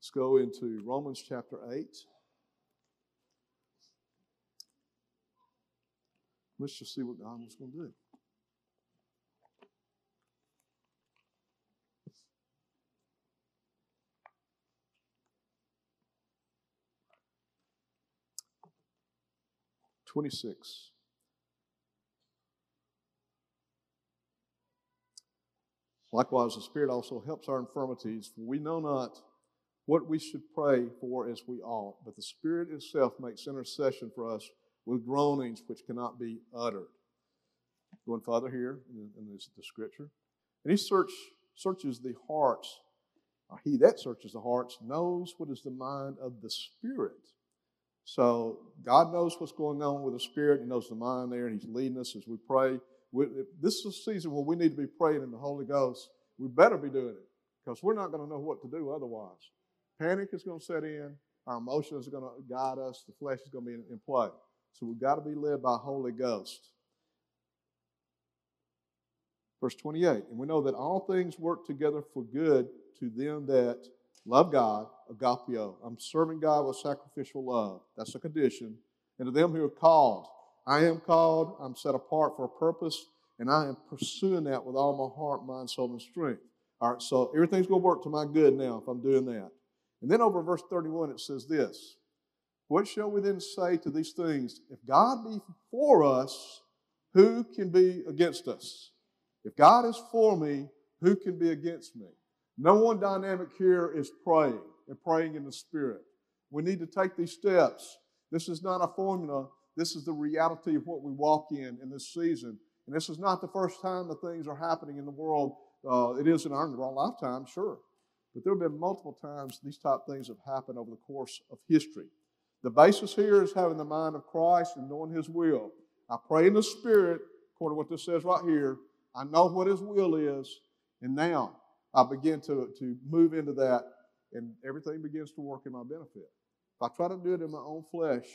Let's go into Romans chapter 8. Let's just see what God was going to do. Twenty-six. Likewise, the Spirit also helps our infirmities, for we know not what we should pray for as we ought, but the Spirit itself makes intercession for us with groanings which cannot be uttered. Going further here in, this, the scripture, and he search, searches the hearts. Uh, he that searches the hearts knows what is the mind of the Spirit. So God knows what's going on with the Spirit. He knows the mind there, and He's leading us as we pray. We, this is a season where we need to be praying in the Holy Ghost. We better be doing it because we're not going to know what to do otherwise. Panic is going to set in. Our emotions are going to guide us. The flesh is going to be in, play. So we've got to be led by Holy Ghost. Verse 28, and we know that all things work together for good to them that love God, agapio. I'm serving God with sacrificial love. That's a condition. And to them who are called, I am called, I'm set apart for a purpose, and I am pursuing that with all my heart, mind, soul, and strength. All right, so everything's going to work to my good now if I'm doing that. And then over verse 31, it says this What shall we then say to these things? If God be for us, who can be against us? If God is for me, who can be against me? No one dynamic here is praying and praying in the Spirit. We need to take these steps. This is not a formula. This is the reality of what we walk in in this season. And this is not the first time that things are happening in the world. Uh, it is in our, our lifetime, sure. But there have been multiple times these type things have happened over the course of history. The basis here is having the mind of Christ and knowing His will. I pray in the Spirit, according to what this says right here. I know what His will is, and now I begin to, to move into that, and everything begins to work in my benefit. If I try to do it in my own flesh,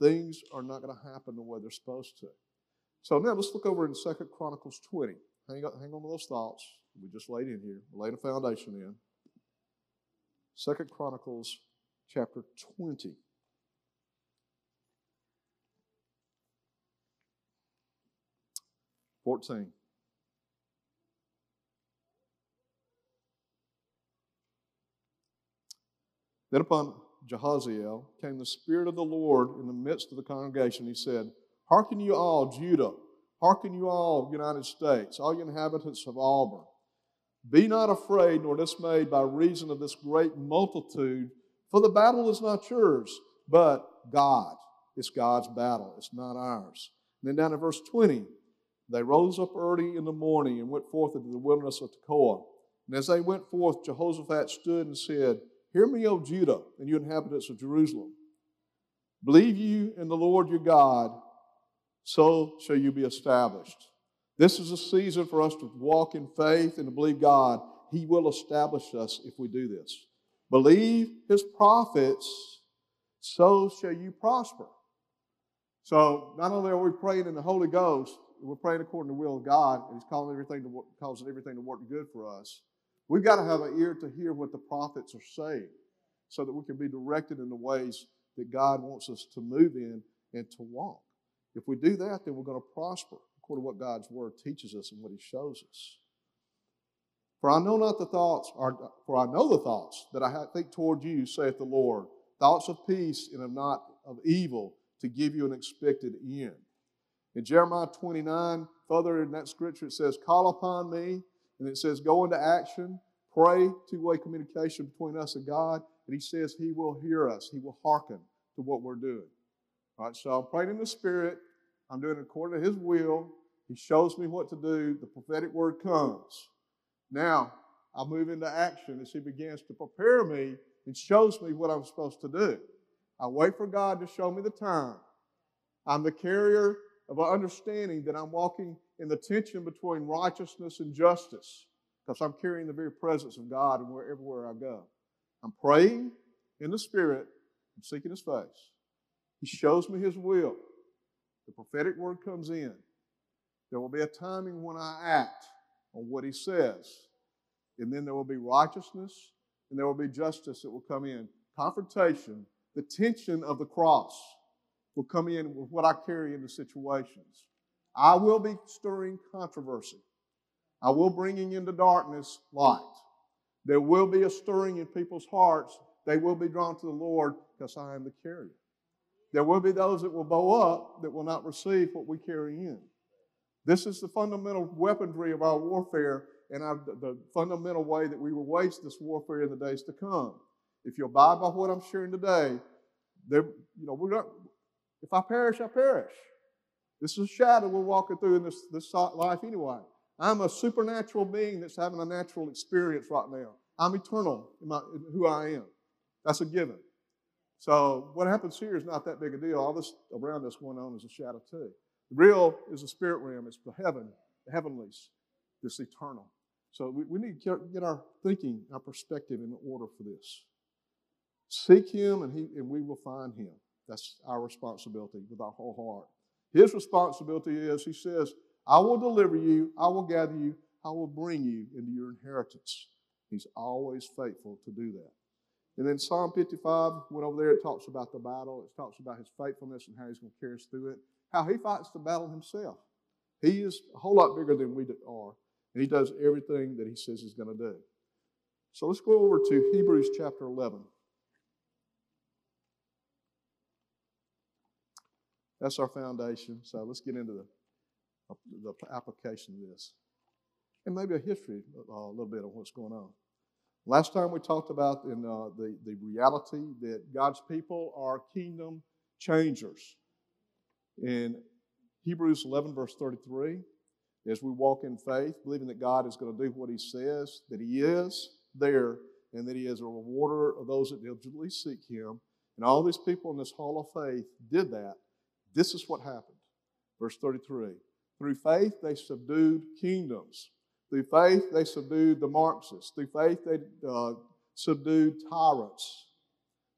things are not going to happen the way they're supposed to. So now let's look over in Second Chronicles 20. Hang on, hang on to those thoughts. We just laid in here. We're laying a foundation in. Second Chronicles chapter 20. Fourteen. Then upon Jehaziel came the Spirit of the Lord in the midst of the congregation. He said, Hearken you all, Judah. Hearken you all, United States, all you inhabitants of Auburn. Be not afraid nor dismayed by reason of this great multitude, for the battle is not yours, but God. It's God's battle, it's not ours. And then down in verse 20, they rose up early in the morning and went forth into the wilderness of Tekoa. And as they went forth, Jehoshaphat stood and said, Hear me, O Judah, and you inhabitants of Jerusalem. Believe you in the Lord your God, so shall you be established. This is a season for us to walk in faith and to believe God. He will establish us if we do this. Believe his prophets, so shall you prosper. So not only are we praying in the Holy Ghost, we're praying according to the will of God, and He's calling everything to causing everything to work good for us. We've got to have an ear to hear what the prophets are saying, so that we can be directed in the ways that God wants us to move in and to walk. If we do that, then we're going to prosper according to what God's Word teaches us and what He shows us. For I know not the thoughts, or, for I know the thoughts that I think toward you, saith the Lord, thoughts of peace and of not of evil, to give you an expected end. In Jeremiah 29, further in that scripture, it says, Call upon me, and it says, Go into action, pray, two way communication between us and God, and He says He will hear us, He will hearken to what we're doing. All right, so I'm praying in the Spirit, I'm doing it according to His will, he shows me what to do. The prophetic word comes. Now, I move into action as He begins to prepare me and shows me what I'm supposed to do. I wait for God to show me the time. I'm the carrier of an understanding that I'm walking in the tension between righteousness and justice because I'm carrying the very presence of God and wherever I go. I'm praying in the Spirit, I'm seeking His face. He shows me His will. The prophetic word comes in. There will be a timing when I act on what he says. And then there will be righteousness, and there will be justice that will come in. Confrontation, the tension of the cross will come in with what I carry into situations. I will be stirring controversy. I will bringing into darkness light. There will be a stirring in people's hearts. They will be drawn to the Lord because I am the carrier. There will be those that will bow up that will not receive what we carry in. This is the fundamental weaponry of our warfare and our, the fundamental way that we will wage this warfare in the days to come. If you abide by what I'm sharing today, there, you know, we're not, if I perish, I perish. This is a shadow we're walking through in this, this life anyway. I'm a supernatural being that's having a natural experience right now. I'm eternal in, my, in who I am. That's a given. So what happens here is not that big a deal. All this around us going on is a shadow too. The real is the spirit realm. It's the heaven, the heavenlies, this eternal. So we, we need to get our thinking, our perspective in order for this. Seek Him, and, he, and we will find Him. That's our responsibility with our whole heart. His responsibility is, He says, I will deliver you, I will gather you, I will bring you into your inheritance. He's always faithful to do that. And then Psalm 55, went over there, it talks about the battle, it talks about his faithfulness and how he's going to carry us through it, how he fights the battle himself. He is a whole lot bigger than we are, and he does everything that he says he's going to do. So let's go over to Hebrews chapter 11. That's our foundation. So let's get into the, the application of this. And maybe a history, uh, a little bit of what's going on. Last time we talked about in uh, the, the reality that God's people are kingdom changers. In Hebrews 11, verse 33, as we walk in faith, believing that God is going to do what He says, that He is there, and that He is a rewarder of those that diligently seek Him. And all these people in this hall of faith did that. This is what happened. Verse 33 Through faith, they subdued kingdoms. Through faith, they subdued the Marxists. Through faith, they uh, subdued tyrants.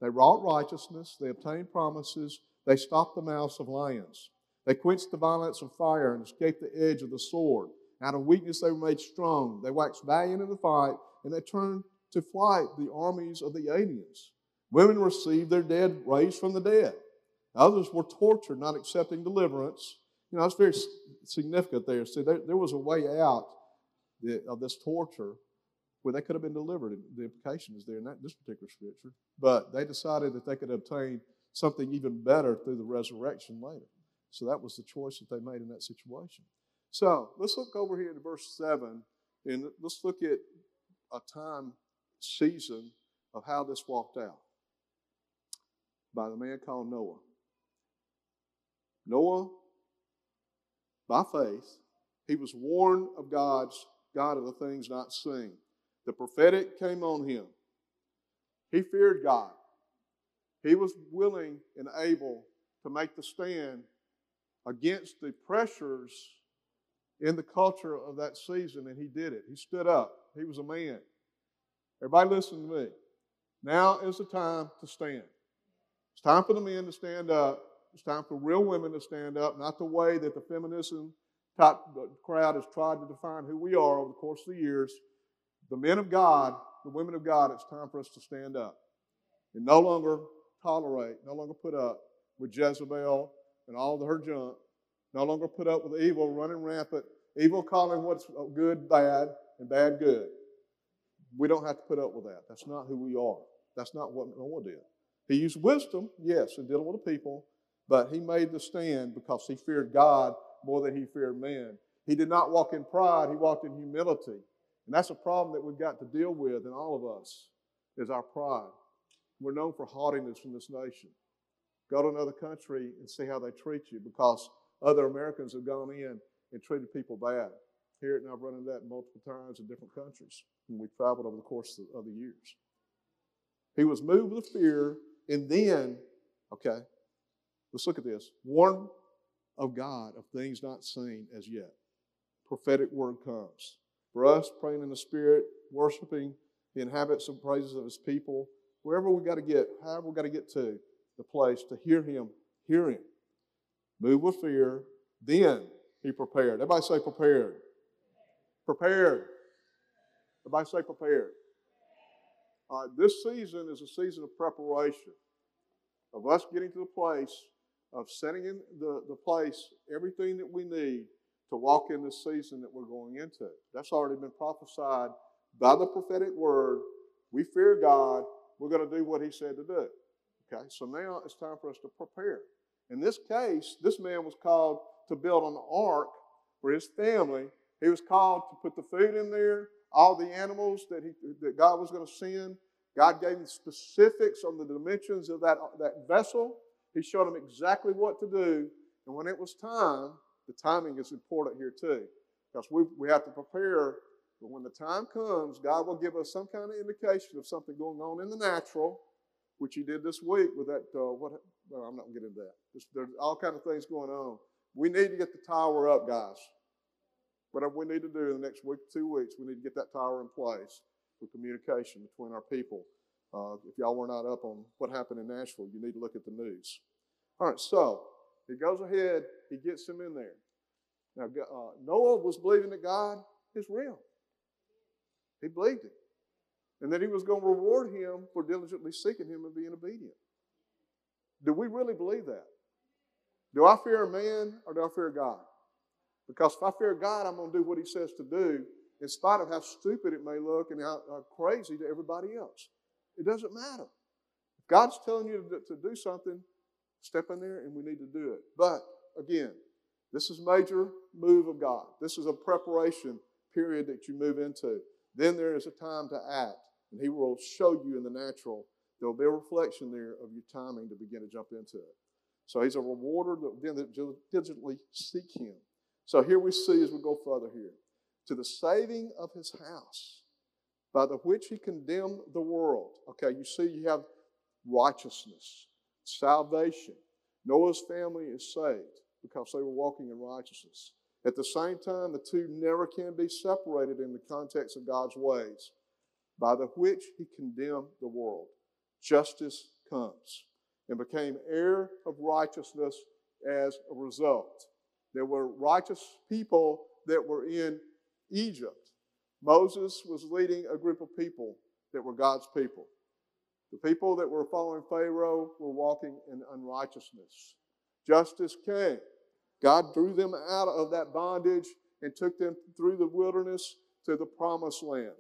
They wrought righteousness. They obtained promises. They stopped the mouths of lions. They quenched the violence of fire and escaped the edge of the sword. Out of weakness, they were made strong. They waxed valiant in the fight, and they turned to flight the armies of the aliens. Women received their dead raised from the dead. Others were tortured, not accepting deliverance. You know, that's very significant there. See, there, there was a way out of this torture where they could have been delivered. The implication is there in that, this particular scripture. But they decided that they could obtain something even better through the resurrection later. So that was the choice that they made in that situation. So let's look over here to verse 7 and let's look at a time season of how this walked out by the man called Noah. Noah, by faith, he was warned of God's God of the things not seen. The prophetic came on him. He feared God. He was willing and able to make the stand against the pressures in the culture of that season, and he did it. He stood up. He was a man. Everybody listen to me. Now is the time to stand. It's time for the men to stand up it's time for real women to stand up, not the way that the feminism type crowd has tried to define who we are over the course of the years. The men of God, the women of God, it's time for us to stand up and no longer tolerate, no longer put up with Jezebel and all her junk, no longer put up with evil running rampant, evil calling what's good bad and bad good. We don't have to put up with that. That's not who we are. That's not what Noah did. He used wisdom, yes, in dealing with the people, but he made the stand because he feared God more than he feared man. He did not walk in pride, he walked in humility. And that's a problem that we've got to deal with in all of us, is our pride. We're known for haughtiness in this nation. Go to another country and see how they treat you because other Americans have gone in and treated people bad. Here, and I've run into that multiple times in different countries when we traveled over the course of the years. He was moved with fear, and then, okay, Let's look at this. Warn of God of things not seen as yet. Prophetic word comes. For us, praying in the Spirit, worshiping the inhabits and praises of His people, wherever we got to get, however we got to get to the place to hear Him, hear Him. Move with fear, then He prepared. Everybody say prepared. Prepared. Everybody say prepared. Uh, this season is a season of preparation, of us getting to the place of setting in the, the place everything that we need to walk in the season that we're going into. That's already been prophesied by the prophetic word. We fear God. We're going to do what He said to do. Okay, so now it's time for us to prepare. In this case, this man was called to build an ark for his family. He was called to put the food in there, all the animals that, he, that God was going to send. God gave him specifics on the dimensions of that, that vessel. He showed them exactly what to do. And when it was time, the timing is important here too, because we, we have to prepare. But when the time comes, God will give us some kind of indication of something going on in the natural, which He did this week with that. Uh, what? Well, I'm not going to get into that. There's, there's all kind of things going on. We need to get the tower up, guys. Whatever we need to do in the next week, two weeks, we need to get that tower in place for communication between our people. Uh, if y'all were not up on what happened in Nashville, you need to look at the news. All right, so he goes ahead, he gets him in there. Now, uh, Noah was believing that God is real. He believed it. And that he was going to reward him for diligently seeking him and being obedient. Do we really believe that? Do I fear a man or do I fear God? Because if I fear God, I'm going to do what he says to do, in spite of how stupid it may look and how, how crazy to everybody else. It doesn't matter. If God's telling you to, to do something, step in there and we need to do it. But again, this is major move of God. This is a preparation period that you move into. Then there is a time to act, and He will show you in the natural. There will be a reflection there of your timing to begin to jump into it. So He's a rewarder that diligently seek Him. So here we see as we go further here, to the saving of His house, by the which He condemned the world. Okay, you see, you have righteousness, salvation. Noah's family is saved because they were walking in righteousness. At the same time, the two never can be separated in the context of God's ways, by the which he condemned the world. Justice comes and became heir of righteousness as a result. There were righteous people that were in Egypt. Moses was leading a group of people that were God's people. The people that were following Pharaoh were walking in unrighteousness. Justice came. God drew them out of that bondage and took them through the wilderness to the promised land.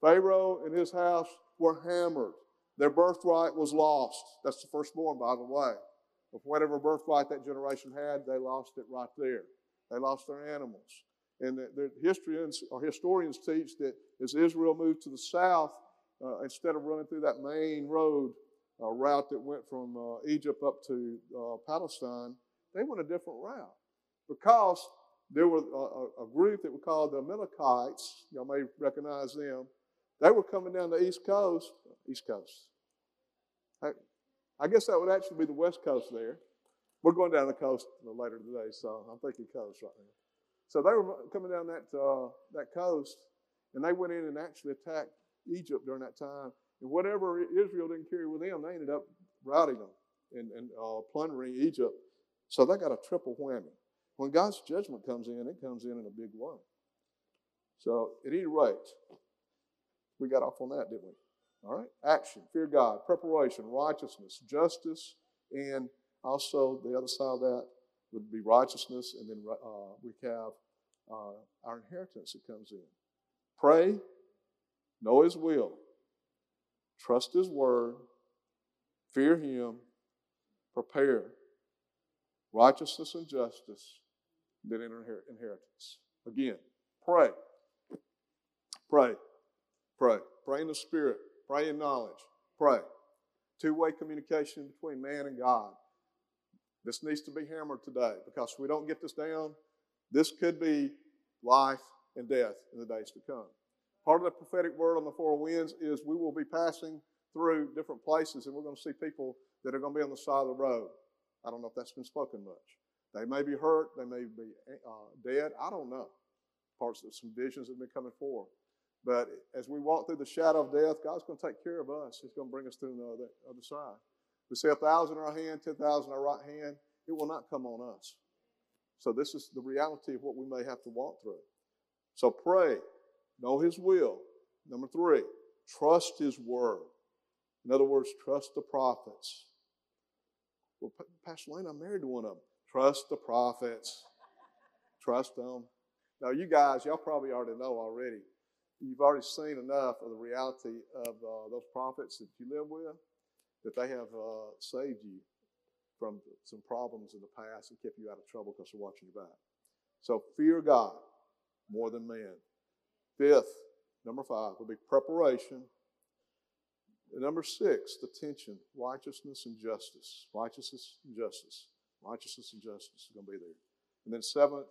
Pharaoh and his house were hammered. Their birthright was lost. That's the firstborn, by the way. Of whatever birthright that generation had, they lost it right there. They lost their animals. And the, historians or historians teach that as Israel moved to the south, uh, instead of running through that main road uh, route that went from uh, Egypt up to uh, Palestine, they went a different route because there was a, a, group that were called the Amalekites. Y'all may recognize them. They were coming down the east coast, east coast. I, I guess that would actually be the west coast there. We're going down the coast later today, so I'm thinking coast right now. So they were coming down that uh, that coast, and they went in and actually attacked Egypt during that time. And whatever Israel didn't carry with them, they ended up routing them and, and uh, plundering Egypt. So they got a triple whammy. When God's judgment comes in, it comes in in a big way. So, at any rate, we got off on that, didn't we? All right? Action, fear God, preparation, righteousness, justice, and also the other side of that would be righteousness, and then uh, we have uh, our inheritance that comes in. Pray, know His will, trust His word, fear Him, prepare, righteousness and justice, then inheritance. Again, pray. Pray. Pray. Pray in the Spirit. Pray in knowledge. Pray. Two way communication between man and God. This needs to be hammered today because if we don't get this down, this could be life and death in the days to come. Part of the prophetic word on the four winds is we will be passing through different places and we're going to see people that are going to be on the side of the road. I don't know if that's been spoken much. They may be hurt, they may be uh, dead. I don't know. Parts of some visions have been coming forward. But as we walk through the shadow of death, God's going to take care of us. He's going to bring us through the other, other side. We say a thousand in our hand, ten thousand in our right hand. It will not come on us. So this is the reality of what we may have to walk through. So pray, know His will. Number three, trust His word. In other words, trust the prophets. Well, Pastor Lane, I'm married to one of them. Trust the prophets. Trust them. Now, you guys, y'all probably already know already. You've already seen enough of the reality of uh, those prophets that you live with that they have uh, saved you from some problems in the past and kept you out of trouble because they're watching your back. So fear God more than man. Fifth, number five, will be preparation. And number six, the tension, righteousness and justice. Righteousness and justice. Righteousness and justice is going to be there. And then seventh,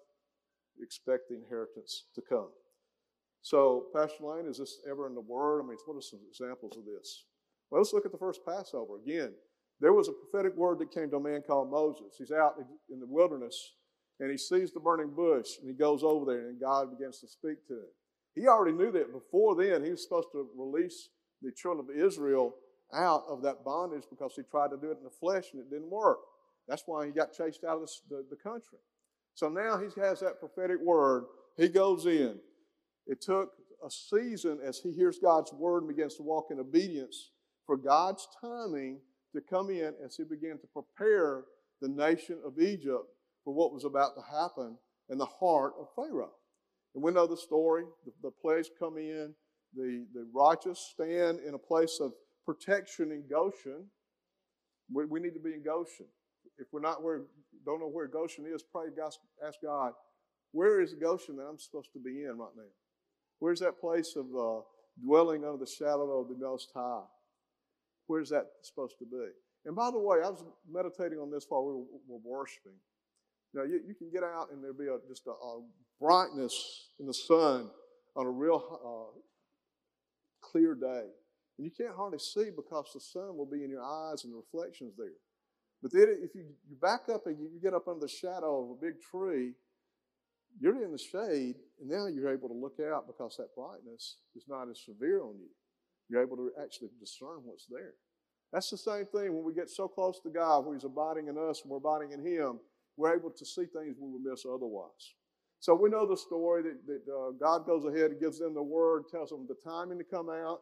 expect the inheritance to come. So, Pastor Lane, is this ever in the Word? I mean, what are some examples of this? Well, let's look at the first Passover. Again, there was a prophetic word that came to a man called Moses. He's out in the wilderness and he sees the burning bush and he goes over there and God begins to speak to him. He already knew that before then he was supposed to release the children of Israel out of that bondage because he tried to do it in the flesh and it didn't work. That's why he got chased out of the, the, country. So now he has that prophetic word. He goes in. It took a season as he hears God's word and begins to walk in obedience for God's timing to come in as he began to prepare the nation of Egypt for what was about to happen in the heart of Pharaoh. And we know the story. The, the plagues come in. The, the righteous stand in a place of protection in Goshen. We, we need to be in Goshen. If we're not where, don't know where Goshen is, pray, God, ask God, where is Goshen that I'm supposed to be in right now? Where's that place of uh, dwelling under the shadow of the Most High? Where's that supposed to be? And by the way, I was meditating on this while we were, worshiping. Now, you, you, can get out and there'll be a, just a, a, brightness in the sun on a real uh, clear day. And you can't hardly see because the sun will be in your eyes and the reflections there. But then if you, you back up and you get up under the shadow of a big tree, you're in the shade, and now you're able to look out because that brightness is not as severe on you. You're able to actually discern what's there. That's the same thing when we get so close to God, where He's abiding in us and we're abiding in Him, we're able to see things we would miss otherwise. So we know the story that, that uh, God goes ahead and gives them the word, tells them the timing to come out.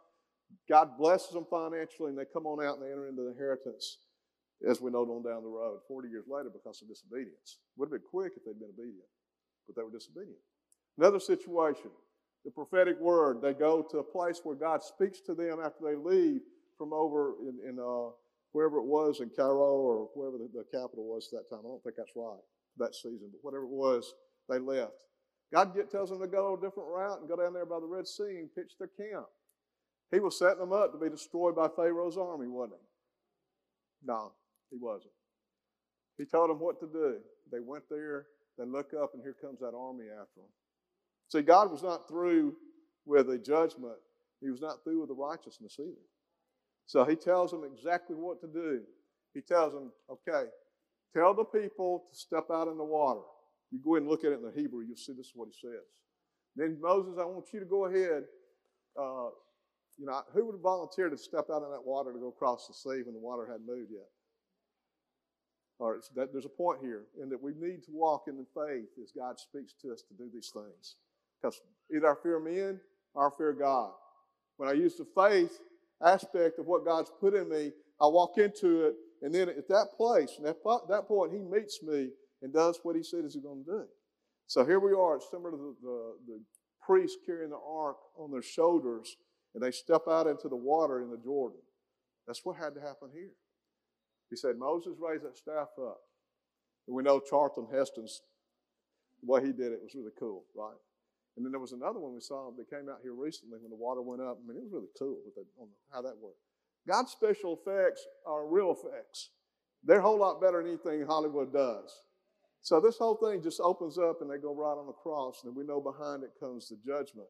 God blesses them financially, and they come on out and they enter into the inheritance, as we know on down the road, 40 years later because of disobedience. Would have been quick if they'd been obedient, but they were disobedient. Another situation, the prophetic word. They go to a place where God speaks to them after they leave from over in, in uh, wherever it was in Cairo or wherever the, the capital was at that time. I don't think that's right that season, but whatever it was, they left. God get, tells them to go a different route and go down there by the Red Sea and pitch their camp. He was setting them up to be destroyed by Pharaoh's army, wasn't he? No, he wasn't. He told them what to do. They went there, they look up, and here comes that army after them. See, God was not through with a judgment, He was not through with the righteousness either. So He tells them exactly what to do. He tells them, okay, tell the people to step out in the water. You go ahead and look at it in the Hebrew, you'll see this is what He says. Then Moses, I want you to go ahead. Uh, you know, who would volunteer to step out in that water to go across the sea when the water hadn't moved yet? All right, there's a point here in that we need to walk in the faith as God speaks to us to do these things. Because either I fear men or I fear God. When I use the faith aspect of what God's put in me, I walk into it, and then at that place, and at that point, He meets me and does what He said He's going to do. So here we are. It's similar to the, the, the priests carrying the ark on their shoulders, and they step out into the water in the Jordan. That's what had to happen here. He said, Moses raised that staff up. And we know Charlton Heston's, the way he did it was really cool, right? And then there was another one we saw that came out here recently when the water went up. I mean, it was really cool with the, how that worked. God's special effects are real effects. They're a whole lot better than anything Hollywood does. So this whole thing just opens up and they go right on the cross, and we know behind it comes the judgment,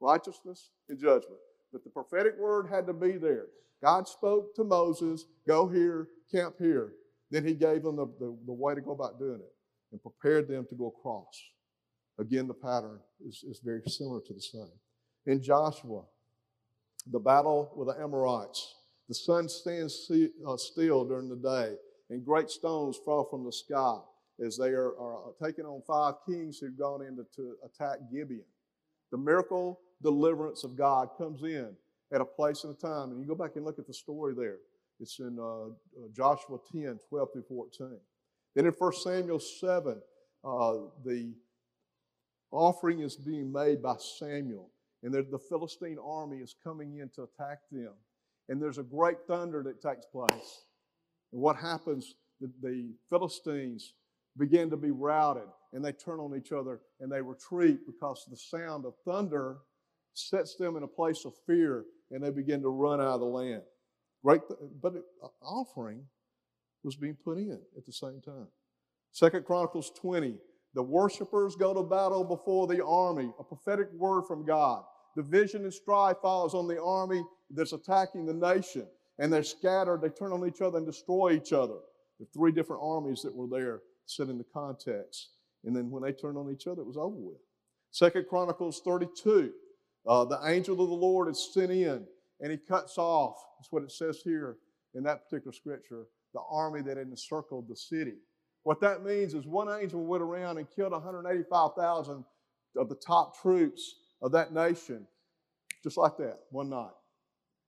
righteousness and judgment. But the prophetic word had to be there. God spoke to Moses, go here, camp here. Then he gave them the, the, the way to go about doing it and prepared them to go across. Again, the pattern is, is very similar to the same. In Joshua, the battle with the Amorites, the sun stands uh, still during the day, and great stones fall from the sky as they are, are taking on five kings who've gone in to, to attack Gibeon. The miracle deliverance of God comes in at a place and a time. And you go back and look at the story there. It's in uh, uh Joshua 10, 12 through 14. Then in 1 Samuel 7, uh, the offering is being made by Samuel, and the Philistine army is coming in to attack them. And there's a great thunder that takes place. And what happens? The, the Philistines begin to be routed, and they turn on each other and they retreat because the sound of thunder sets them in a place of fear, and they begin to run out of the land. Great, th- but an offering was being put in at the same time. Second Chronicles 20, the worshipers go to battle before the army, a prophetic word from God. Division and strife follows on the army that's attacking the nation, and they're scattered, they turn on each other and destroy each other. The three different armies that were there set in the context. And then when they turned on each other, it was over with. Second Chronicles 32, uh, the angel of the Lord is sent in, and he cuts off, that's what it says here in that particular scripture, the army that had encircled the city. What that means is one angel went around and killed 185,000 of the top troops of that nation, just like that, one night.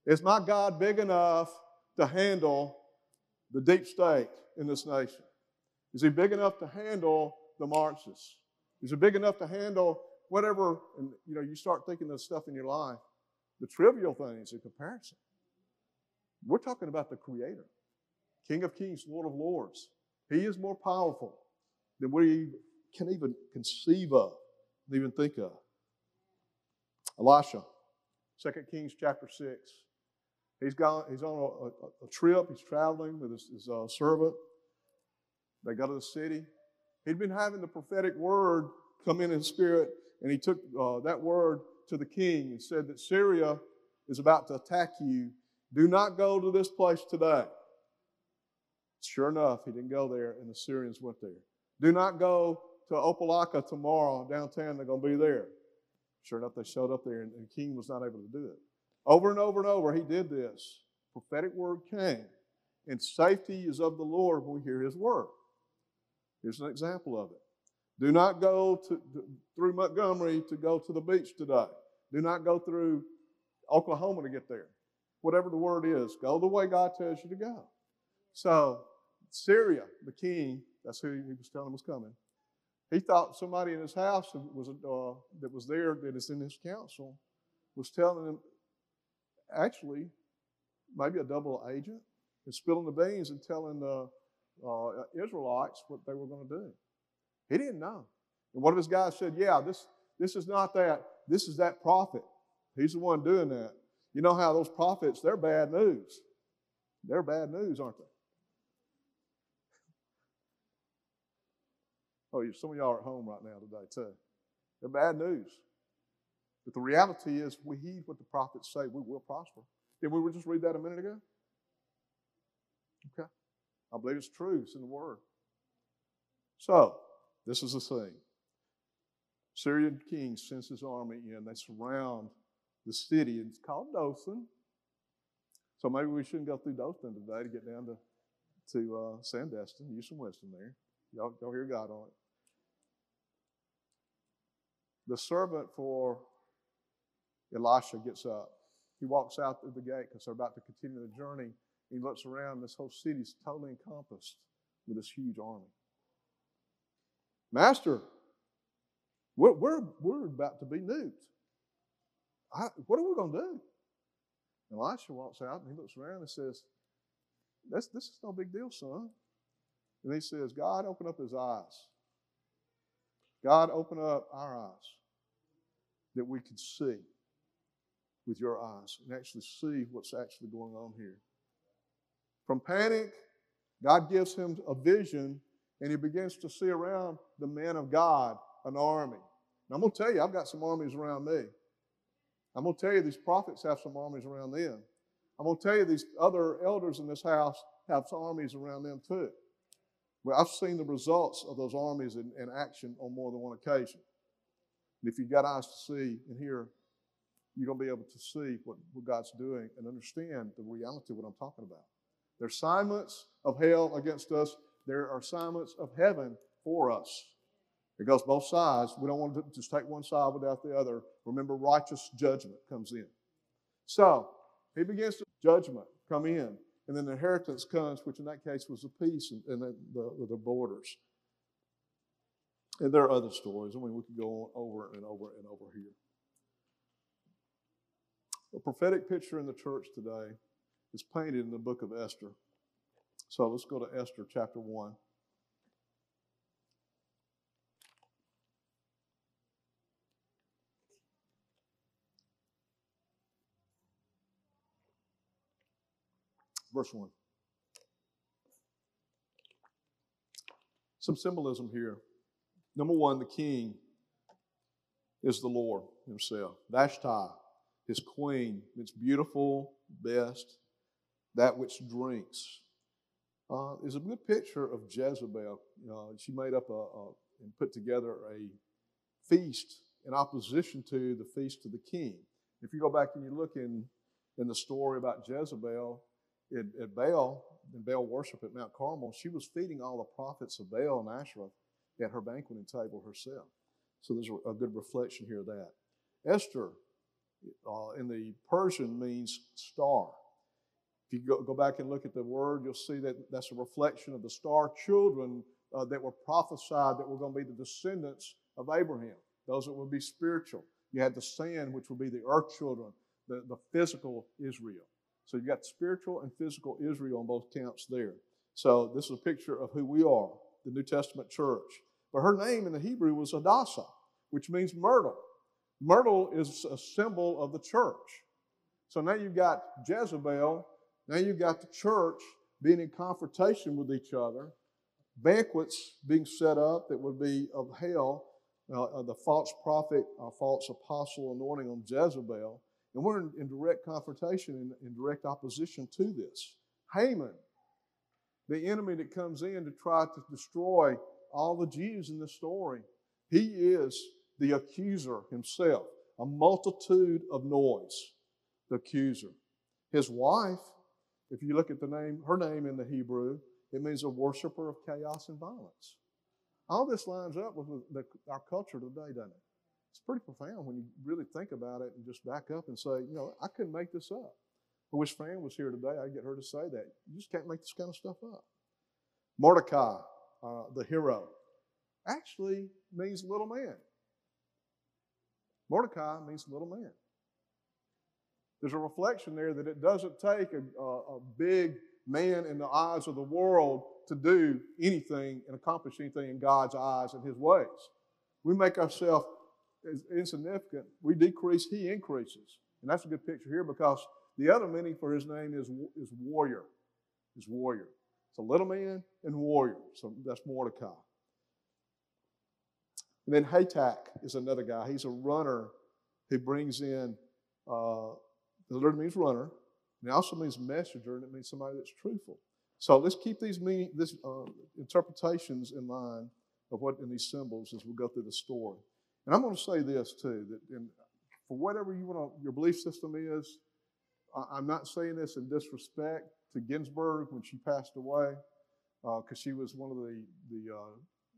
Is my God big enough to handle the deep state in this nation? Is he big enough to handle the Marxists? Is he big enough to handle whatever? And you know, you start thinking of stuff in your life, the trivial things in comparison. We're talking about the Creator, King of Kings, Lord of Lords. He is more powerful than we can even conceive of, even think of. Elisha, 2 Kings chapter 6. He's, gone, he's on a, a, a trip, he's traveling with his, his uh, servant. They go to the city. He'd been having the prophetic word come in his spirit, and he took uh, that word to the king and said that Syria is about to attack you. Do not go to this place today. Sure enough, he didn't go there, and the Syrians went there. Do not go to Opelika tomorrow downtown. They're going to be there. Sure enough, they showed up there, and king was not able to do it. Over and over and over, he did this. Prophetic word came, and safety is of the Lord when we hear his word. Here's an example of it. Do not go to, through Montgomery to go to the beach today. Do not go through Oklahoma to get there. Whatever the word is, go the way God tells you to go. So, Syria, the king, that's who he was telling was coming. He thought somebody in his house was uh, that was there that is in his council was telling him, actually, maybe a double agent, is spilling the beans and telling the uh, Israelites what they were going to do. He didn't know. And one of his guys said, Yeah, this, this is not that. This is that prophet. He's the one doing that. You know how those prophets, they're bad news. They're bad news, aren't they? Oh, some of y'all are at home right now today, too. They're bad news. But the reality is, we heed what the prophets say, we will prosper. Did we just read that a minute ago? Okay. I believe it's true. It's in the Word. So, this is the thing. Syrian king sends his army in. They surround the city. It's called Dothan. So maybe we shouldn't go through Dothan today to get down to, to uh, Sandestin. Use some wisdom there. Y'all, y'all hear God on it. The servant for Elisha gets up. He walks out through the gate because they're about to continue the journey. He looks around, this whole city is totally encompassed with this huge army. Master, we're, we're, we're about to be nuked. I, what are we going to do? Elisha walks out and he looks around and says, this, this is no big deal, son. And he says, God, open up his eyes. God, open up our eyes that we can see with your eyes and actually see what's actually going on here. From panic, God gives him a vision and he begins to see around the man of God an army. And I'm going to tell you, I've got some armies around me. I'm going to tell you, these prophets have some armies around them. I'm going to tell you, these other elders in this house have some armies around them too. Well, I've seen the results of those armies in, in action on more than one occasion. And if you've got eyes to see and hear, you're going to be able to see what, what God's doing and understand the reality of what I'm talking about. There are assignments of hell against us. There are assignments of heaven for us. It goes both sides. We don't want to just take one side without the other. Remember, righteous judgment comes in. So he begins to judgment come in, and then the inheritance comes, which in that case was the peace and, and the, the, the borders. And there are other stories. I mean, we could go on over and over and over here. A prophetic picture in the church today is painted in the book of Esther. So let's go to Esther chapter 1. Verse 1. Some symbolism here. Number one, the king is the Lord himself. Vashti, his queen, its beautiful, best, that which drinks. Uh, is a good picture of Jezebel. Uh, she made up a, a, and put together a feast in opposition to the feast of the king. If you go back and you look in, in the story about Jezebel at, at Baal, in Baal worship at Mount Carmel, she was feeding all the prophets of Baal and Asherah at her banqueting table herself. So there's a, good reflection here of that. Esther uh, in the Persian means star. If you go, go back and look at the word, you'll see that that's a reflection of the star children uh, that were prophesied that were going to be the descendants of Abraham, those that would be spiritual. You had the sand, which would be the earth children, the, the physical Israel. So you've got spiritual and physical Israel on both counts there. So this is a picture of who we are, the New Testament church. But her name in the Hebrew was Hadassah, which means myrtle. Myrtle is a symbol of the church. So now you've got Jezebel, now you've got the church being in confrontation with each other, banquets being set up that would be of hell, uh, the false prophet, uh, false apostle anointing on Jezebel. And we're in, in direct confrontation, in, in direct opposition to this. Haman, the enemy that comes in to try to destroy all the Jews in this story. He is the accuser himself, a multitude of noise, the accuser. His wife, if you look at the name, her name in the Hebrew, it means a worshiper of chaos and violence. All this lines up with the, our culture today, doesn't it? It's pretty profound when you really think about it and just back up and say, you know, I couldn't make this up. I wish Fran was here today. I'd get her to say that. You just can't make this kind of stuff up. Mordecai, uh, the hero, actually means little man. Mordecai means little man. There's a reflection there that it doesn't take a, a, a big man in the eyes of the world to do anything and accomplish anything in God's eyes and his ways. We make ourselves insignificant. We decrease, he increases. And that's a good picture here because the other meaning for his name is, is warrior. Is warrior. A little man and warrior. So that's Mordecai. And then Hatach is another guy. He's a runner who brings in, uh, the word means runner, and also means messenger, and it means somebody that's truthful. So let's keep these meaning, this, uh, interpretations in mind of what in these symbols as we go through the story. And I'm going to say this too that in, for whatever you want to, your belief system is, I, am not saying this in disrespect to Ginsburg when she passed away, because uh, she was one of the, the uh,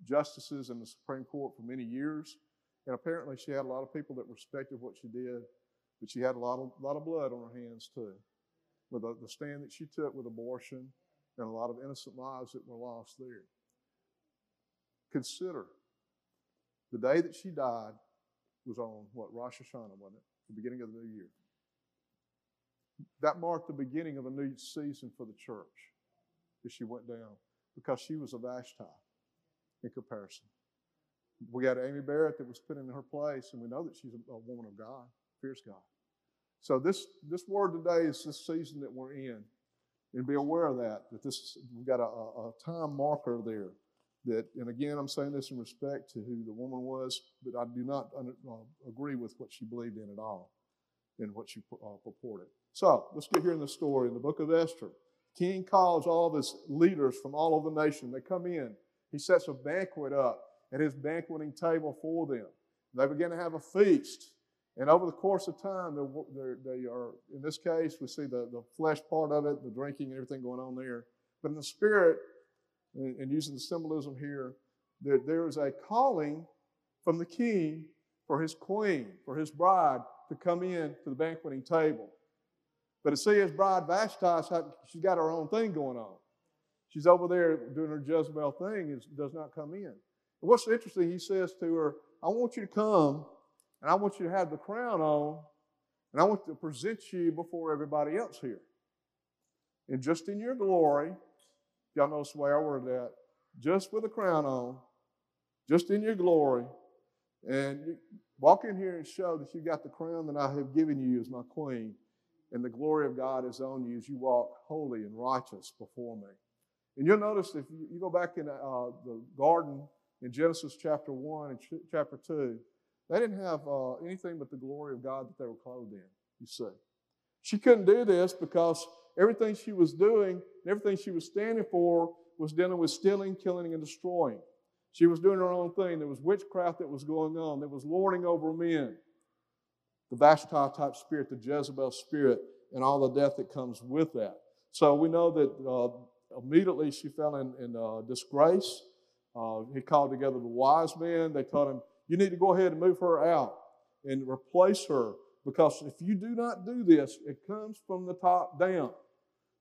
justices in the Supreme Court for many years. And apparently she had a lot of people that respected what she did, but she had a lot of, lot of blood on her hands too. With the, the stand that she took with abortion and a lot of innocent lives that were lost there. Consider the day that she died was on what, Rosh Hashanah, wasn't it? The beginning of the new year. That marked the beginning of a new season for the church as she went down because she was a Vashti in comparison. We got Amy Barrett that was put in her place, and we know that she's a, woman of God, fierce God. So this this word today is this season that we're in, and be aware of that. That this we've got a, a time marker there. That and again, I'm saying this in respect to who the woman was, but I do not uh, agree with what she believed in at all, and what she uh, purported. So let's get here in the story in the book of Esther. King calls all of his leaders from all over the nation. They come in. He sets a banquet up at his banqueting table for them. They begin to have a feast. And over the course of time, they're, they're, they are, in this case, we see the, the flesh part of it, the drinking and everything going on there. But in the spirit, and, and using the symbolism here, there, there is a calling from the king for his queen, for his bride to come in to the banqueting table. But see his bride Vashti, she's got her own thing going on. She's over there doing her Jezebel thing and does not come in. And what's interesting, he says to her, I want you to come and I want you to have the crown on and I want to present you before everybody else here. And just in your glory, y'all way I word that, just with a crown on, just in your glory, and walk in here and show that you got the crown that I have given you as my queen, and the glory of God is on you as you walk holy and righteous before me. And you'll notice if you, go back in uh, the garden in Genesis chapter 1 and ch- chapter 2, they didn't have uh, anything but the glory of God that they were clothed in, you see. She couldn't do this because everything she was doing and everything she was standing for was dealing with stealing, killing, and destroying. She was doing her own thing. There was witchcraft that was going on. There was lording over men. The Vashti type spirit, the Jezebel spirit, and all the death that comes with that. So we know that uh, immediately she fell in, in uh, disgrace. Uh, he called together the wise men. They told him, You need to go ahead and move her out and replace her because if you do not do this, it comes from the top down.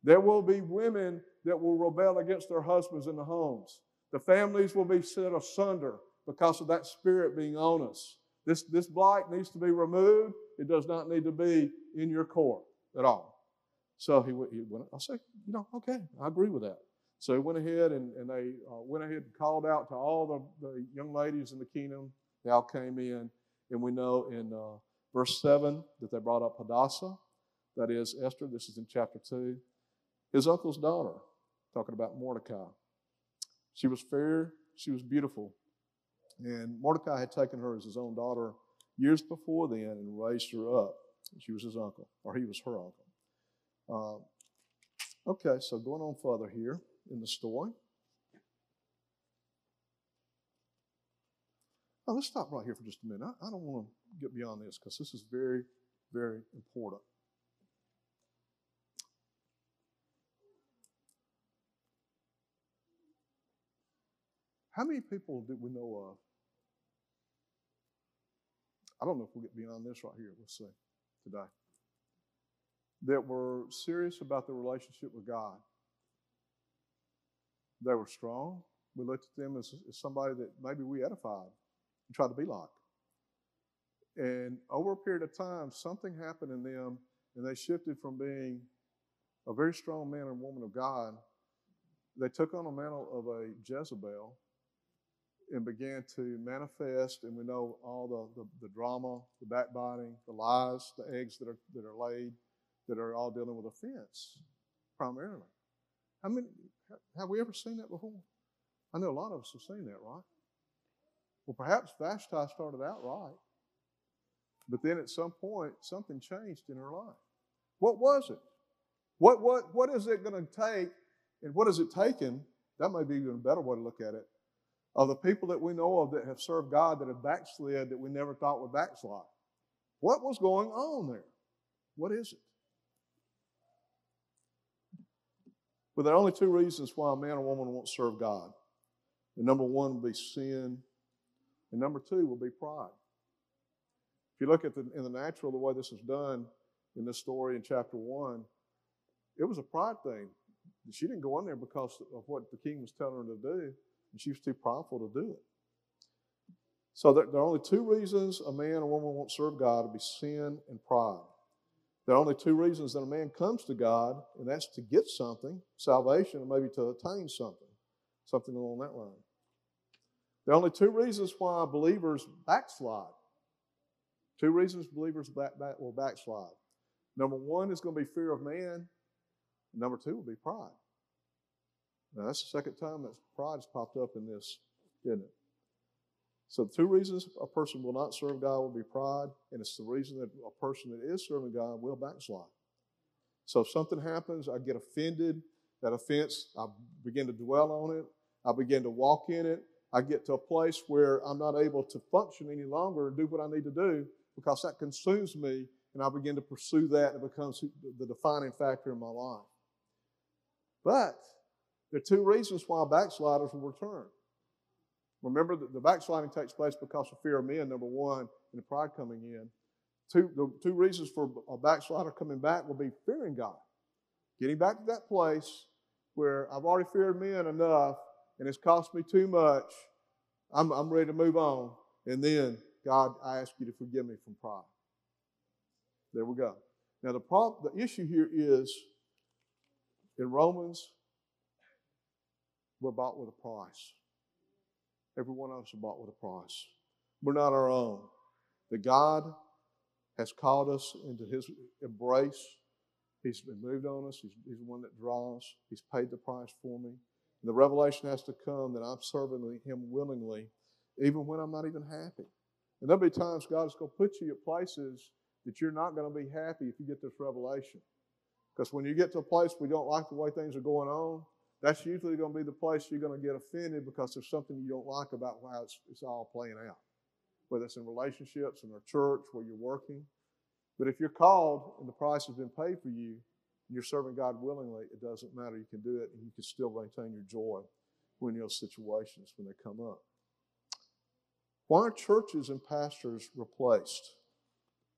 There will be women that will rebel against their husbands in the homes. The families will be set asunder because of that spirit being on us. This, this blight needs to be removed. It does not need to be in your court at all. So he, he went, I said, you know, okay, I agree with that. So he went ahead and, and they uh, went ahead and called out to all the, the young ladies in the kingdom. They all came in. And we know in uh, verse 7 that they brought up Hadassah, that is Esther. This is in chapter 2. His uncle's daughter, talking about Mordecai. She was fair, she was beautiful. And Mordecai had taken her as his own daughter years before then and raised her up. She was his uncle, or he was her uncle. Uh, okay, so going on further here in the story. Now, let's stop right here for just a minute. I, I don't want to get beyond this because this is very, very important. How many people do we know of? I don't know if we'll get beyond this right here. We'll see today. That were serious about their relationship with God. They were strong. We looked at them as, as somebody that maybe we edified and tried to be like. And over a period of time, something happened in them, and they shifted from being a very strong man and woman of God. They took on a mantle of a Jezebel and began to manifest, and we know all the, the, the, drama, the backbiting, the lies, the eggs that are, that are laid, that are all dealing with offense primarily. How many, have we ever seen that before? I know a lot of us have seen that, right? Well, perhaps Vashti started out right, but then at some point, something changed in her life. What was it? What, what, what is it going to take, and what has it taken? That may be even a better way to look at it of the people that we know of that have served God that have backslid that we never thought would backslide. What was going on there? What is it? Well, there are only two reasons why a man or woman won't serve God. The number one will be sin, and number two will be pride. If you look at the, in the natural, the way this is done in this story in chapter one, it was a pride thing. She didn't go in there because of what the king was telling her to do. And she was too prideful to do it. So there, are only two reasons a man or woman won't serve God to be sin and pride. There are only two reasons that a man comes to God, and that's to get something, salvation, and maybe to attain something, something along that line. There are only two reasons why believers backslide. Two reasons believers back, back, will backslide. Number one is going to be fear of man. Number two will be pride. Now, that's the second time that pride's popped up in this, isn't it? So, the two reasons a person will not serve God will be pride, and it's the reason that a person that is serving God will backslide. So, if something happens, I get offended, that offense, I begin to dwell on it, I begin to walk in it, I get to a place where I'm not able to function any longer and do what I need to do because that consumes me, and I begin to pursue that, and it becomes the defining factor in my life. But there are two reasons why backsliders will return. Remember that the backsliding takes place because of fear of men, number one, and the pride coming in. two, the two reasons for a backslider coming back will be fearing God. Getting back to that place where I've already feared men enough and it's cost me too much. I'm, I'm ready to move on. And then, God, I ask you to forgive me from pride. There we go. Now, the, problem, the issue here is in Romans, we're bought with a price. Every one of us are bought with a price. We're not our own. That God has called us into His embrace. He's been moved on us. He's, he's the one that draws. He's paid the price for me. And the revelation has to come that I'm serving Him willingly, even when I'm not even happy. And there'll be times God is going to put you at places that you're not going to be happy if you get this revelation. Because when you get to a place where you don't like the way things are going on, that's usually going to be the place you're going to get offended because there's something you don't like about how it's, it's all playing out. Whether it's in relationships, in a church, where you're working. But if you're called and the price has been paid for you, and you're serving God willingly, it doesn't matter. You can do it and you can still maintain your joy when those situations when they come up. Why are churches and pastors replaced?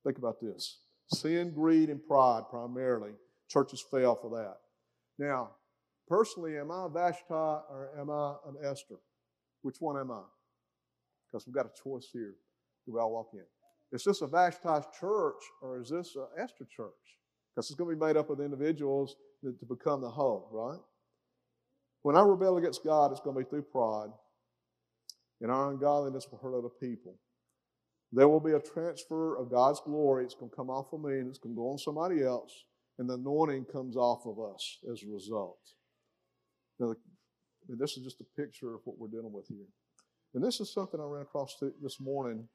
Think about this. Sin, greed, and pride primarily. Churches fail for that. Now, personally, am I a Vashti or am I an Esther? Which one am I? Because we've got a choice here. Do we all walk in? Is this a Vashti church or is this an Esther church? Because it's going to be made up of individuals to become the whole, right? When I rebel against God, it's going to be through pride, and our ungodliness will hurt other people. There will be a transfer of God's glory. It's going to come off of me and it's going to go on somebody else and the anointing comes off of us as a result. Now, this is just a picture of what we're dealing with here. And this is something I ran across this morning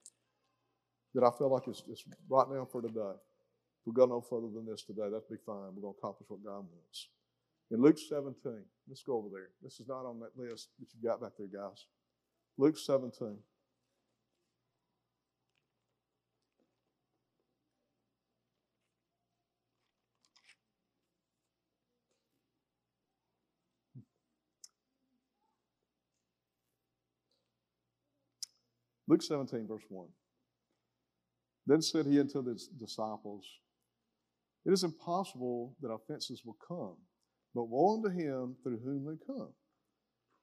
that I feel like is, right now for today. If we go no further than this today, that'd be fine. We're going to accomplish what God wants. In Luke 17, let's go over there. This is not on that list that you got back there, guys. Luke 17. Luke 17, verse 1. Then said he unto his disciples, It is impossible that offenses will come, but woe unto him through whom they come.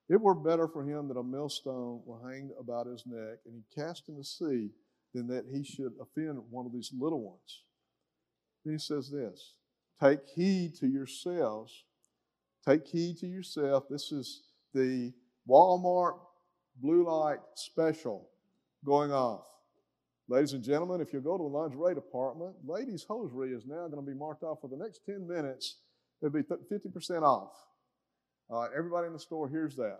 It were better for him that a millstone were hanged about his neck and he cast in the sea than that he should offend one of these little ones. Then he says this Take heed to yourselves. Take heed to yourself. This is the Walmart blue light special going off. Ladies and gentlemen, if you go to the lingerie department, ladies' hosiery is now going to be marked off for the next 10 minutes. It'll be 50% off. Right, everybody in the store hears that.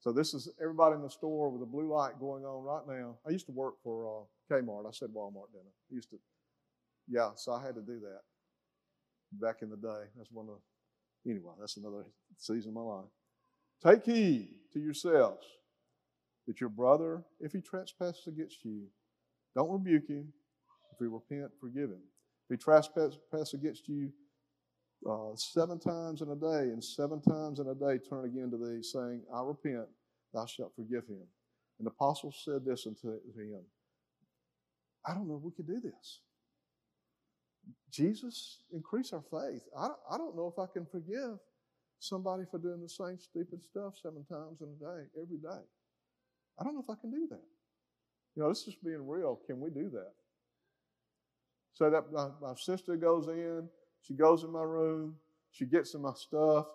So this is everybody in the store with a blue light going on right now. I used to work for uh, Kmart. I said Walmart, didn't I? I used to, yeah. So I had to do that back in the day. That's one of, the, anyway. That's another season of my life. Take heed to yourselves that your brother, if he trespasses against you, don't rebuke him. If he repent, forgive him. If he trespasses against you uh, seven times in a day, and seven times in a day turn again to thee, saying, I repent, thou shalt forgive him. And the apostle said this unto him I don't know if we could do this. Jesus, increase our faith. I, I don't know if I can forgive somebody for doing the same stupid stuff seven times in a day, every day. I don't know if I can do that. You know, this is being real. Can we do that? So that my, my sister goes in, she goes in my room, she gets in my stuff,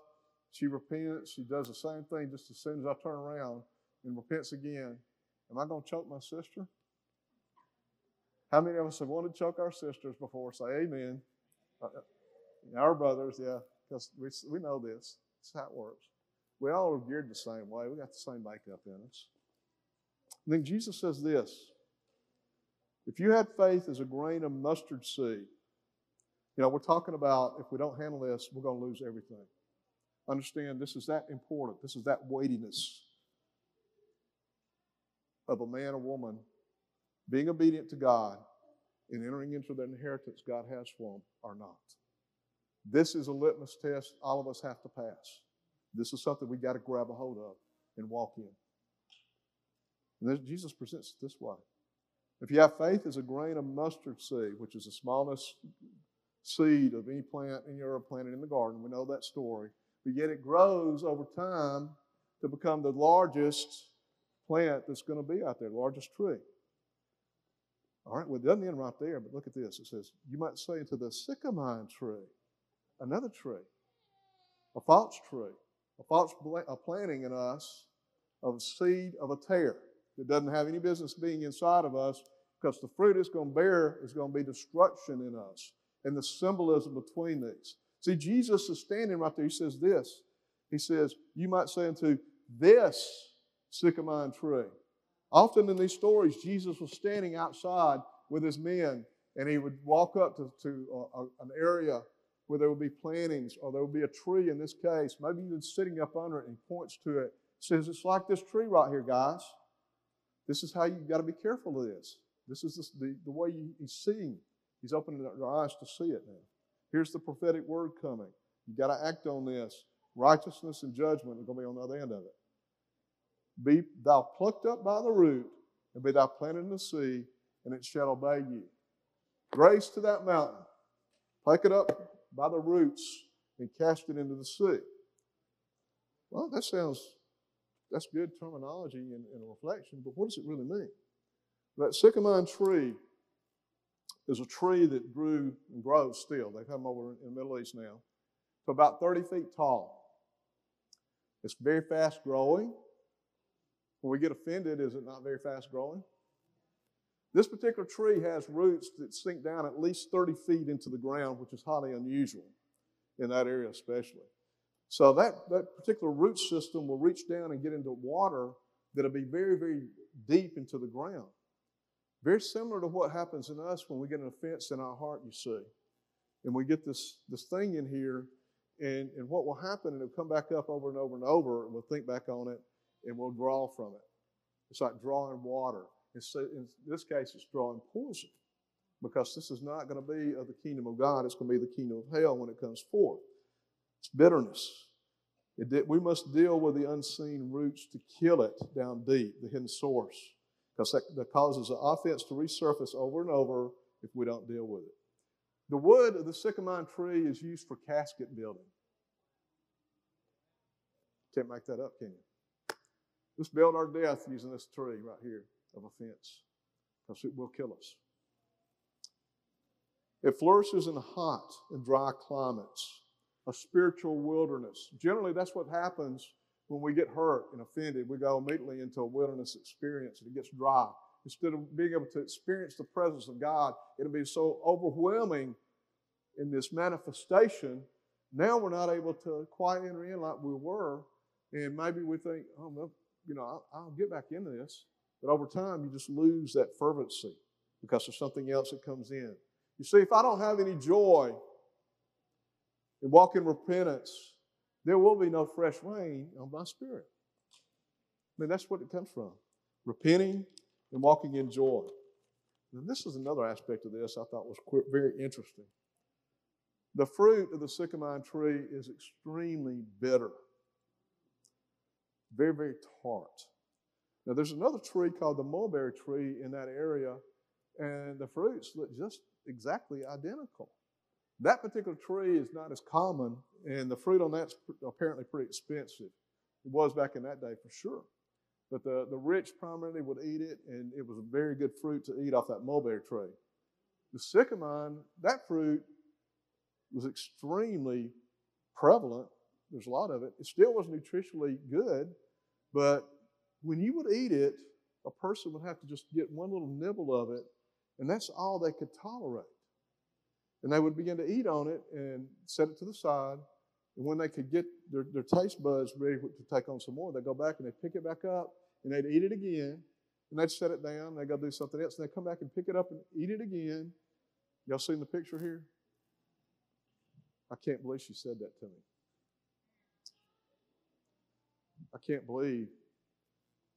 she repents, she does the same thing just as soon as I turn around and repents again. Am I going to choke my sister? How many of us have wanted to choke our sisters before? Say amen. Uh, uh, our brothers, yeah, because we, we know this. That's how it works. We all are geared the same way. We got the same makeup in us. And then Jesus says this if you had faith as a grain of mustard seed, you know, we're talking about if we don't handle this, we're going to lose everything. Understand this is that important. This is that weightiness of a man or woman being obedient to God and entering into the inheritance God has for them or not. This is a litmus test all of us have to pass. This is something we got to grab a hold of and walk in. And Jesus presents it this way. If you have faith as a grain of mustard seed, which is the smallest seed of any plant in your planted in the garden, we know that story. But yet it grows over time to become the largest plant that's going to be out there, the largest tree. All right, well, it doesn't end right there, but look at this. It says, You might say into the sycamine tree, another tree, a false tree, a false a planting in us of seed of a tare that doesn't have any business being inside of us because the fruit it's going to bear is going to be destruction in us and the symbolism between these. See, Jesus is standing right there. He says this. He says, You might say unto this sycamore tree. Often in these stories, Jesus was standing outside with his men, and he would walk up to, to a, a, an area where there would be plantings, or there would be a tree in this case, maybe even sitting up under it, and he points to it. Says, It's like this tree right here, guys. This is how you got to be careful of this. This is the, the way you, he's seeing. He's opening their eyes to see it now. Here's the prophetic word coming. You've got to act on this. Righteousness and judgment are going to be on the other end of it. Be thou plucked up by the root, and be thou planted in the sea, and it shall obey you. Grace to that mountain. Pluck it up by the roots and cast it into the sea. Well, that sounds, that's good terminology and, and reflection, but what does it really mean? That sycamore tree is a tree that grew and grows still. They've come over in the Middle East now. To about 30 feet tall. It's very fast growing. When we get offended, is it not very fast growing? This particular tree has roots that sink down at least 30 feet into the ground, which is highly unusual in that area, especially. So that, that particular root system will reach down and get into water that'll be very, very deep into the ground. Very similar to what happens in us when we get an offense in our heart, you see. And we get this, this thing in here, and, and what will happen, and it'll come back up over and over and over, and we'll think back on it, and we'll draw from it. It's like drawing water. It's, in this case, it's drawing poison because this is not going to be of the kingdom of God. It's going to be the kingdom of hell when it comes forth. It's bitterness. It, we must deal with the unseen roots to kill it down deep, the hidden source because that, that causes the offense to resurface over and over if we don't deal with it. The wood of the sycamore tree is used for casket building. Can't make that up, can you? Let's build our death using this tree right here of offense because it will kill us. It flourishes in hot and dry climates, a spiritual wilderness. Generally, that's what happens when we get hurt and offended, we go immediately into a wilderness experience and it gets dry. Instead of being able to experience the presence of God, it'll be so overwhelming in this manifestation. Now we're not able to quite enter in like we were. And maybe we think, oh, well, you know, I'll, I'll get back into this. But over time, you just lose that fervency because there's something else that comes in. You see, if I don't have any joy and walk in repentance, there will be no fresh rain on my spirit. I mean, that's what it comes from repenting and walking in joy. And this is another aspect of this I thought was very interesting. The fruit of the sycamore tree is extremely bitter, very, very tart. Now, there's another tree called the mulberry tree in that area, and the fruits look just exactly identical. That particular tree is not as common, and the fruit on that's apparently pretty expensive. It was back in that day for sure. But the, the rich primarily would eat it, and it was a very good fruit to eat off that mulberry tree. The sycamore, that fruit was extremely prevalent. There's a lot of it. It still was nutritionally good, but when you would eat it, a person would have to just get one little nibble of it, and that's all they could tolerate. And they would begin to eat on it and set it to the side. And when they could get their, their taste buds ready to take on some more, they'd go back and they'd pick it back up and they'd eat it again. And they'd set it down. and They'd go do something else. And they'd come back and pick it up and eat it again. Y'all seen the picture here? I can't believe she said that to me. I can't believe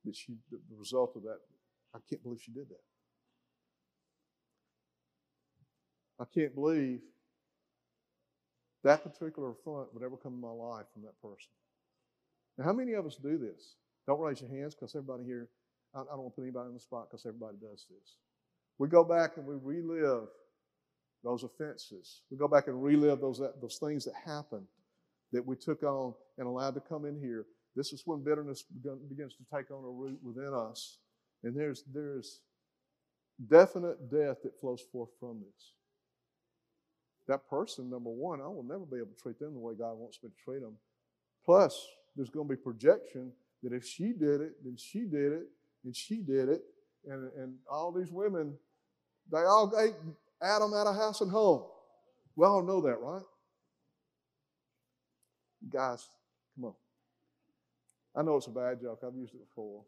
that she, the result of that, I can't believe she did that. I can't believe that particular affront would ever come in my life from that person. Now, how many of us do this? Don't raise your hands because everybody here, I, I don't want to put anybody on the spot because everybody does this. We go back and we relive those offenses. We go back and relive those, those things that happened that we took on and allowed to come in here. This is when bitterness begins to take on a root within us. And there's, there's definite death that flows forth from this. That person, number one, I will never be able to treat them the way God wants me to treat them. Plus, there's going to be projection that if she did it, then she did it, and she did it. And, and all these women, they all ate Adam out of house and home. We all know that, right? Guys, come on. I know it's a bad joke. I've used it before.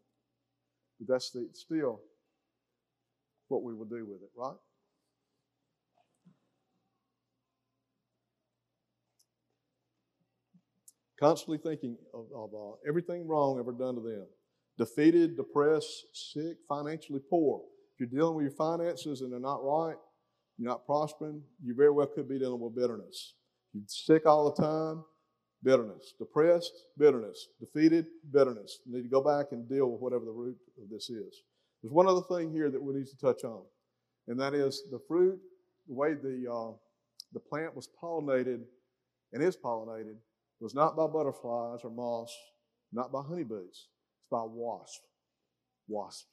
But that's the, still what we will do with it, right? Constantly thinking of, of uh, everything wrong ever done to them. Defeated, depressed, sick, financially poor. If you're dealing with your finances and they're not right, you're not prospering, you very well could be dealing with bitterness. You're sick all the time, bitterness. Depressed, bitterness. Defeated, bitterness. You need to go back and deal with whatever the root of this is. There's one other thing here that we need to touch on, and that is the fruit, the way the, uh, the plant was pollinated and is pollinated was not by butterflies or moths, not by honeybees. It's by wasp. Wasp.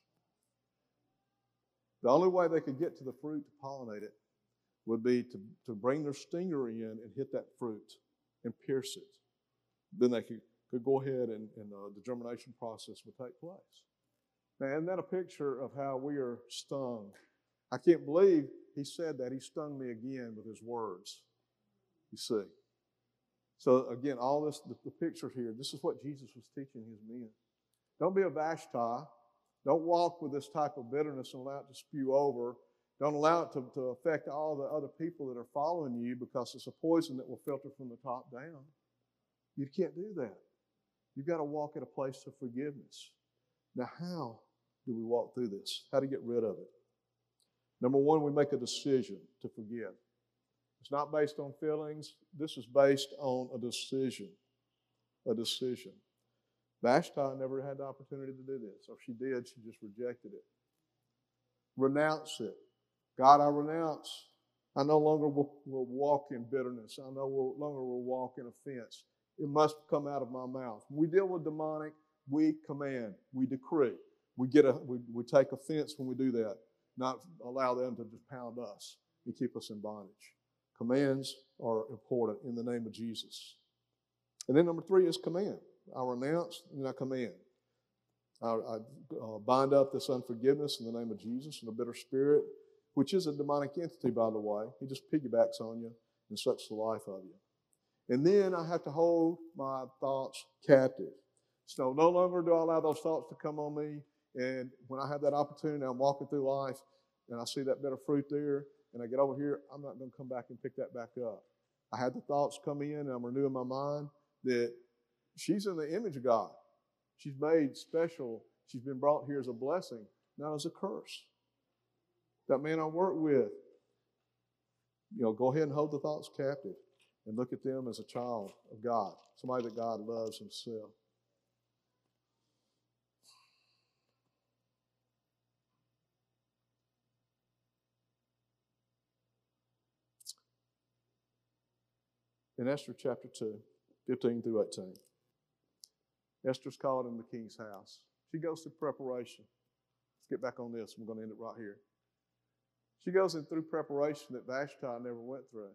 The only way they could get to the fruit to pollinate it would be to, to bring their stinger in and hit that fruit and pierce it. Then they could, could go ahead and, and uh, the germination process would take place. Now, isn't that a picture of how we are stung? I can't believe he said that. He stung me again with his words. You see. So, again, all this, the, the picture here, this is what Jesus was teaching his men. Don't be a Vashti. Don't walk with this type of bitterness and allow it to spew over. Don't allow it to, to affect all the other people that are following you because it's a poison that will filter from the top down. You can't do that. You've got to walk at a place of forgiveness. Now, how do we walk through this? How to get rid of it? Number one, we make a decision to forgive. It's not based on feelings. This is based on a decision. A decision. Vashti never had the opportunity to do this. Or if she did, she just rejected it. Renounce it. God, I renounce. I no longer will, will walk in bitterness. I no longer will walk in offense. It must come out of my mouth. When we deal with demonic, we command, we decree. We get a we, we take offense when we do that, not allow them to just pound us and keep us in bondage. Commands are important in the name of Jesus. And then number three is command. I renounce and I command. I, I uh, bind up this unforgiveness in the name of Jesus and a bitter spirit, which is a demonic entity, by the way. He just piggybacks on you and sucks the life of you. And then I have to hold my thoughts captive. So no longer do I allow those thoughts to come on me. And when I have that opportunity, I'm walking through life and I see that bitter fruit there, and I get over here, I'm not going to come back and pick that back up. I had the thoughts come in, and I'm renewing my mind that she's in the image of God. She's made special. She's been brought here as a blessing, not as a curse. That man I work with, you know, go ahead and hold the thoughts captive and look at them as a child of God, somebody that God loves himself. In Esther chapter 2, 15 through 18. Esther's called in the king's house. She goes through preparation. Let's get back on this. I'm going to end it right here. She goes in through preparation that Vashti never went through.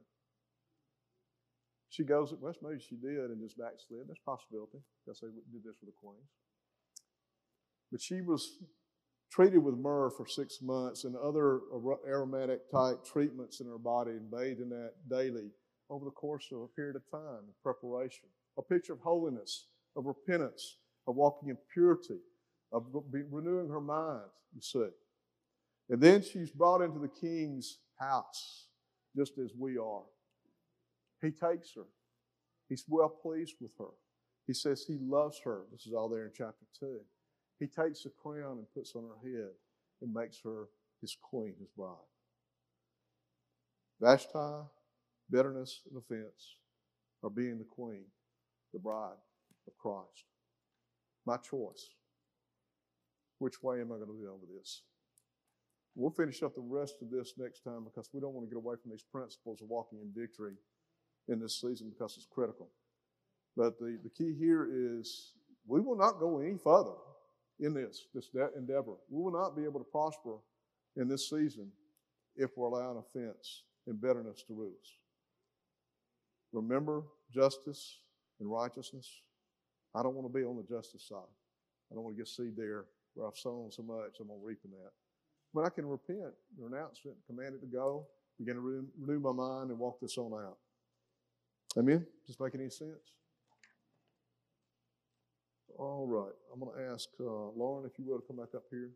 She goes, well, maybe she did and just backslid. That's possibility because they did this with the queens. But she was treated with myrrh for six months and other aromatic type treatments in her body and bathed in that daily over the course of a period of time of preparation. A picture of holiness, of repentance, of walking in purity, of renewing her mind, you see. And then she's brought into the king's house, just as we are. He takes her. He's well pleased with her. He says he loves her. This is all there in chapter 2. He takes a crown and puts on her head and makes her his queen, his bride. Vashti bitterness and offense, or being the queen, the bride of Christ. My choice. Which way am I going to go with this? We'll finish up the rest of this next time because we don't want to get away from these principles of walking in victory in this season because it's critical. But the, the key here is we will not go any further in this, this de- endeavor. We will not be able to prosper in this season if we're allowing offense and bitterness to rule us. Remember justice and righteousness. I don't want to be on the justice side. I don't want to get seed there where I've sown so much, I'm going to reap in that. But I can repent, renounce it, command it to go, begin to renew, my mind, and walk this on out. Amen? Does this make any sense? All right. I'm going to ask uh, Lauren, if you will, to come back up here.